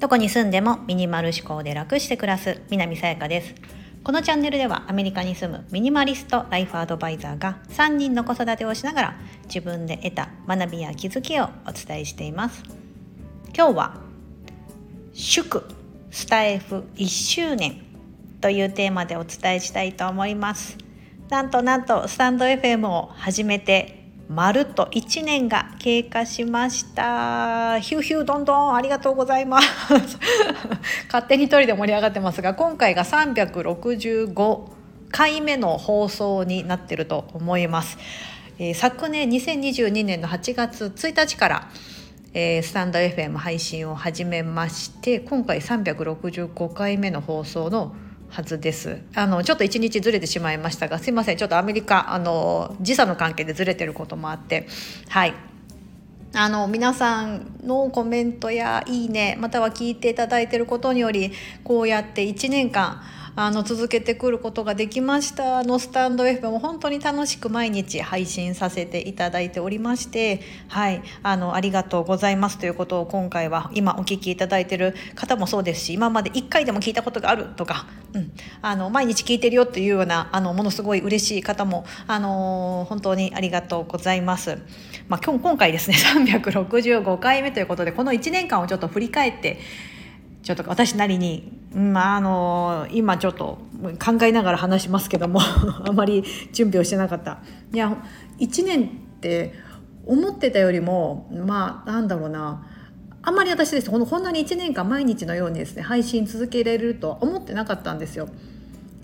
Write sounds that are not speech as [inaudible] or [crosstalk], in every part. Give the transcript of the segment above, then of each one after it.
どこに住んでもミニマル思考で楽して暮らす南さやかです。このチャンネルではアメリカに住むミニマリストライフアドバイザーが3人の子育てをしながら自分で得た学びや気づきをお伝えしています。今日は祝スタイフ1周年というテーマでお伝えしたいと思います。なんとなんとスタンド FM を始めてまるっと1年が経過しました。ヒューヒューどんどんありがとうございます。[laughs] 勝手に一人で盛り上がってますが今回が365回目の放送になってると思います、えー、昨年2022年の8月1日からえー、スタンド FM 配信を始めまして今回365回目の放送のはずです。あのちょっと1日ずれてしまいましたがすいません。ちょっとアメリカあの時差の関係でずれてることもあってはい。あの皆さんのコメントやいいねまたは聞いていただいてることによりこうやって1年間あの続けてくることができました。のスタンド FM も本当に楽しく毎日配信させていただいておりましてはい。あのありがとうございます。ということを今回は今お聞きいただいてる方もそうですし今まで1回でも聞いたことがあるとか、うん、あの毎日聞いてるよっていうようなあのものすごい嬉しい方もあの本当にありがとうございます。まあ、今日今回ですね [laughs] 365回目ということでこの1年間をちょっと振り返ってちょっと私なりに、まあ、あの今ちょっと考えながら話しますけども [laughs] あまり準備をしてなかったいや1年って思ってたよりもまあなんだろうなあんまり私ですこのこんなに1年間毎日のようにですね配信続けられるとは思ってなかったんですよ。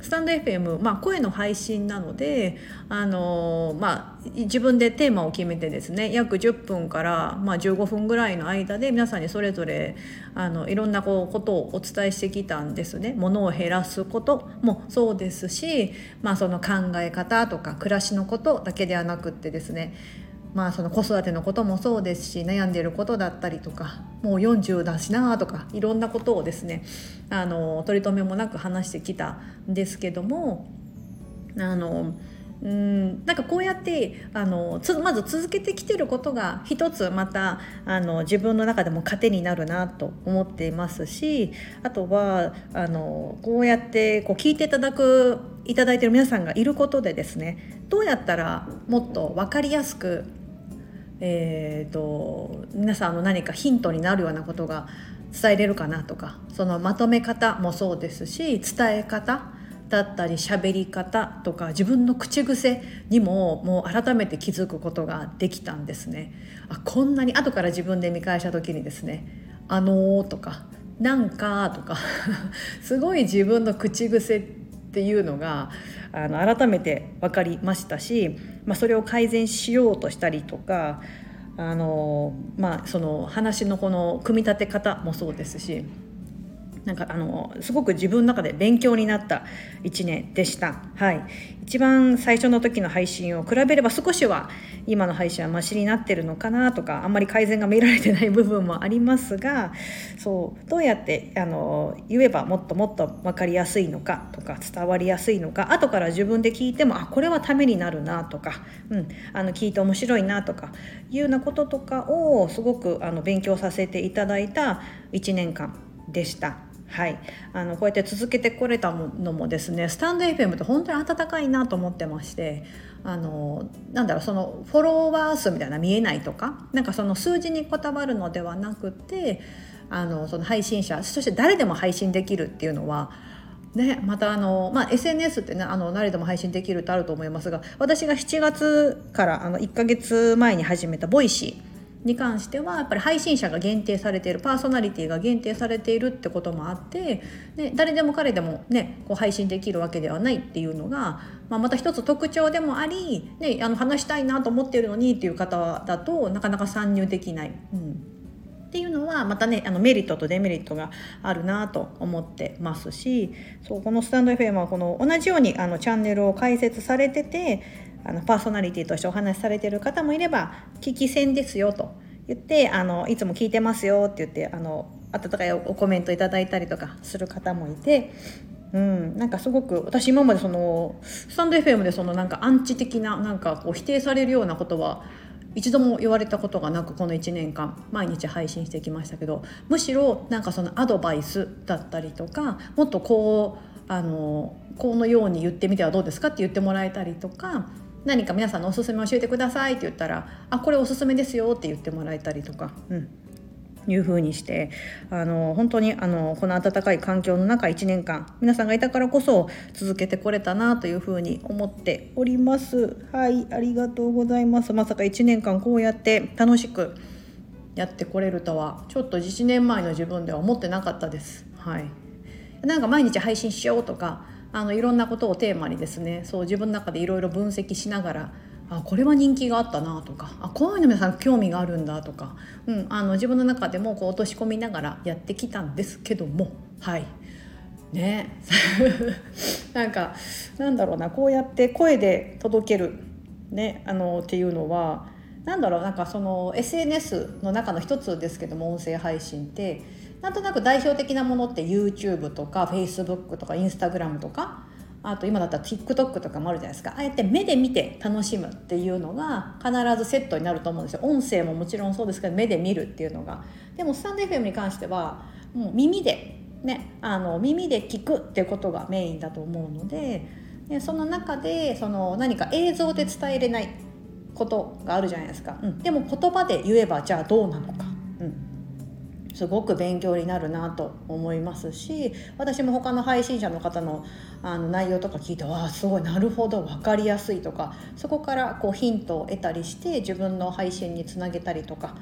スタンド FM、まあ、声の配信なので、あのまあ、自分でテーマを決めてですね約10分から、まあ、15分ぐらいの間で皆さんにそれぞれあのいろんなこうことをお伝えしてきたんですね。物を減らすこともそうですし、まあ、その考え方とか暮らしのことだけではなくってですねまあその子育てのこともそうですし悩んでいることだったりとかもう40だしなとかいろんなことをですねあの取り留めもなく話してきたんですけどもあのうんなんかこうやってあのつまず続けてきてることが一つまたあの自分の中でも糧になるなと思っていますしあとはあのこうやってこう聞いていただくいただいてる皆さんがいることでですねどうやったらもっと分かりやすくえーと、皆さんの何かヒントになるようなことが伝えれるかなとかそのまとめ方もそうですし伝え方だったり喋り方とか自分の口癖にももう改めて気づくことができたんですね。あこんなに後から自分で見返した時にですね「あのー」とか「なんか」とか [laughs] すごい自分の口癖っていうのがあの改めて分かりましたし、まあ、それを改善しようとしたりとかあの、まあ、その話のこの組み立て方もそうですしなんかあのすごく自分の中で勉強になった1年でした。はい、一番最初の時の配信を比べれば少しは今の配信はマシになってるのかなとかあんまり改善が見られてない部分もありますがそうどうやってあの言えばもっともっと分かりやすいのかとか伝わりやすいのか後から自分で聞いてもあこれはためになるなとか、うん、あの聞いて面白いなとかいうようなこととかをすごくあの勉強させていただいた1年間でした。はい、あのこうやって続けてこれたのもですねスタンド FM って本当に温かいなと思ってましてあのなんだろうそのフォロワー数みたいな見えないとかなんかその数字にこだわるのではなくてあのその配信者そして誰でも配信できるっていうのはね、またあの、まあ、SNS ってねあの誰でも配信できるってあると思いますが私が7月からあの1ヶ月前に始めた Voicyに関してはやっぱり配信者が限定されているパーソナリティが限定されているってこともあって、ね、誰でも彼でも、ね、こう配信できるわけではないっていうのが、まあ、また一つ特徴でもあり、ね、あの話したいなと思っているのにっていう方だとなかなか参入できない。うんっていうのはまたねあのメリットとデメリットがあるなと思ってますしそうこのスタンド FM はこの同じようにあのチャンネルを開設されててあのパーソナリティとしてお話しされている方もいれば聞き戦ですよと言ってあのいつも聞いてますよって言ってあの温かいおコメントいただいたりとかする方もいて。うん、なんかすごく私今までそのスタンド FM でそのなんかアンチ的ななんかこう否定されるようなことは一度も言われたことがなくこの1年間毎日配信してきましたけどむしろなんかそのアドバイスだったりとかもっとこうあのこのように言ってみてはどうですかって言ってもらえたりとか何か皆さんのおすすめ教えてくださいって言ったら「あこれおすすめですよ」って言ってもらえたりとか、うん、いうふうにしてあの本当にあのこの温かい環境の中1年間皆さんがいたからこそ続けてこれたなというふうに思っております。はいありがとうございます。まさか1年間こうやって楽しくやってこれるとはちょっと1年前の自分では思ってなかったです。はい。なんか毎日配信しようとかあのいろんなことをテーマにですねそう自分の中でいろいろ分析しながらあこれは人気があったなとかあこういうの皆さん興味があるんだとか、うん、あの自分の中でもこう落とし込みながらやってきたんですけどもはい。ね。[laughs] なんかなんだろうなこうやって声で届ける、ね、あのっていうのはなんだろうなんかその SNS の中の一つですけども音声配信ってなんとなく代表的なものって YouTube とか Facebook とか Instagram とかあと今だったら TikTok とかもあるじゃないですか。ああやって目で見て楽しむっていうのが必ずセットになると思うんですよ。音声ももちろんそうですけど目で見るっていうのが。でもスタンド FM に関してはもう耳でねあの耳で聞くっていうことがメインだと思うのででその中でその何か映像で伝えれないことがあるじゃないですか、うん、でも言葉で言えばじゃあどうなのか、うん、すごく勉強になるなと思いますし私も他の配信者の方のあの内容とか聞いてわあすごいなるほど分かりやすいとかそこからこうヒントを得たりして自分の配信につなげたりとか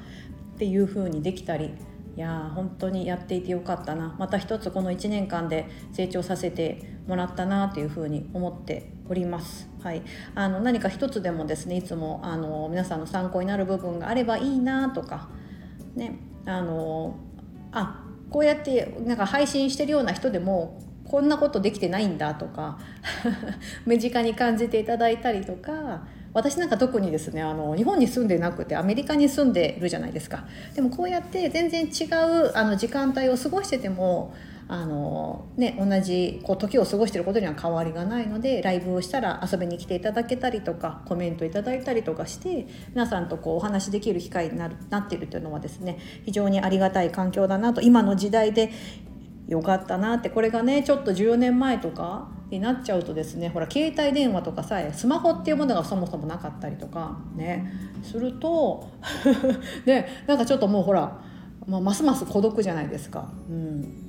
っていう風にできたりいや本当にやっていてよかったなまた一つこの1年間で成長させてもらったなというふうに思っております。はい、あの何か一つでもですねいつもあの皆さんの参考になる部分があればいいなとかねあのあこうやってなんか配信してるような人でもこんなことできてないんだとか [laughs] 身近に感じていただいたりとか私なんか特にですねあの日本に住んでなくてアメリカに住んでるじゃないですか。でもこうやって全然違うあの時間帯を過ごしててもあのね、同じこう時を過ごしてることには変わりがないのでライブをしたら遊びに来ていただけたりとかコメントいただいたりとかして皆さんとこうお話しできる機会になるなっているというのはですね非常にありがたい環境だなと今の時代でよかったなってこれがねちょっと10年前とかになっちゃうとですねほら携帯電話とかさえスマホっていうものがそもそもなかったりとかねすると [laughs] ねなんかちょっともうほら、まあ、ますます孤独じゃないですか。うん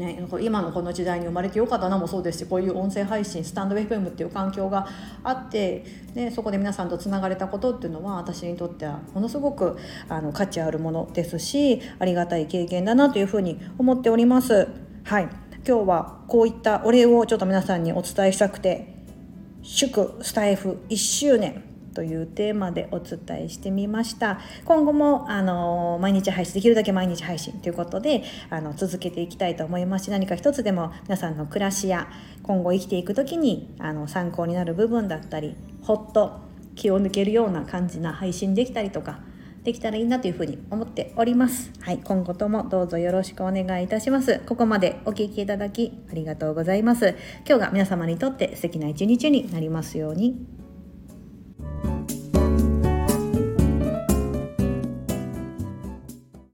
ね、今のこの時代に生まれてよかったなもそうですしこういう音声配信スタンド FM っていう環境があって、ね、そこで皆さんとつながれたことっていうのは私にとってはものすごくあの価値あるものですしありがたい経験だなというふうに思っております。はい今日はこういったお礼をちょっと皆さんにお伝えしたくて祝スタイフ1周年というテーマでお伝えしてみました今後もあの毎日配信できるだけ毎日配信ということであの続けていきたいと思いますし何か一つでも皆さんの暮らしや今後生きていく時にあの参考になる部分だったりほっと気を抜けるような感じな配信できたりとかできたらいいなというふうに思っております。はい、今後ともどうぞよろしくお願いいたします。ここまでお聴きいただきありがとうございます。今日が皆様にとって素敵な一日になりますように。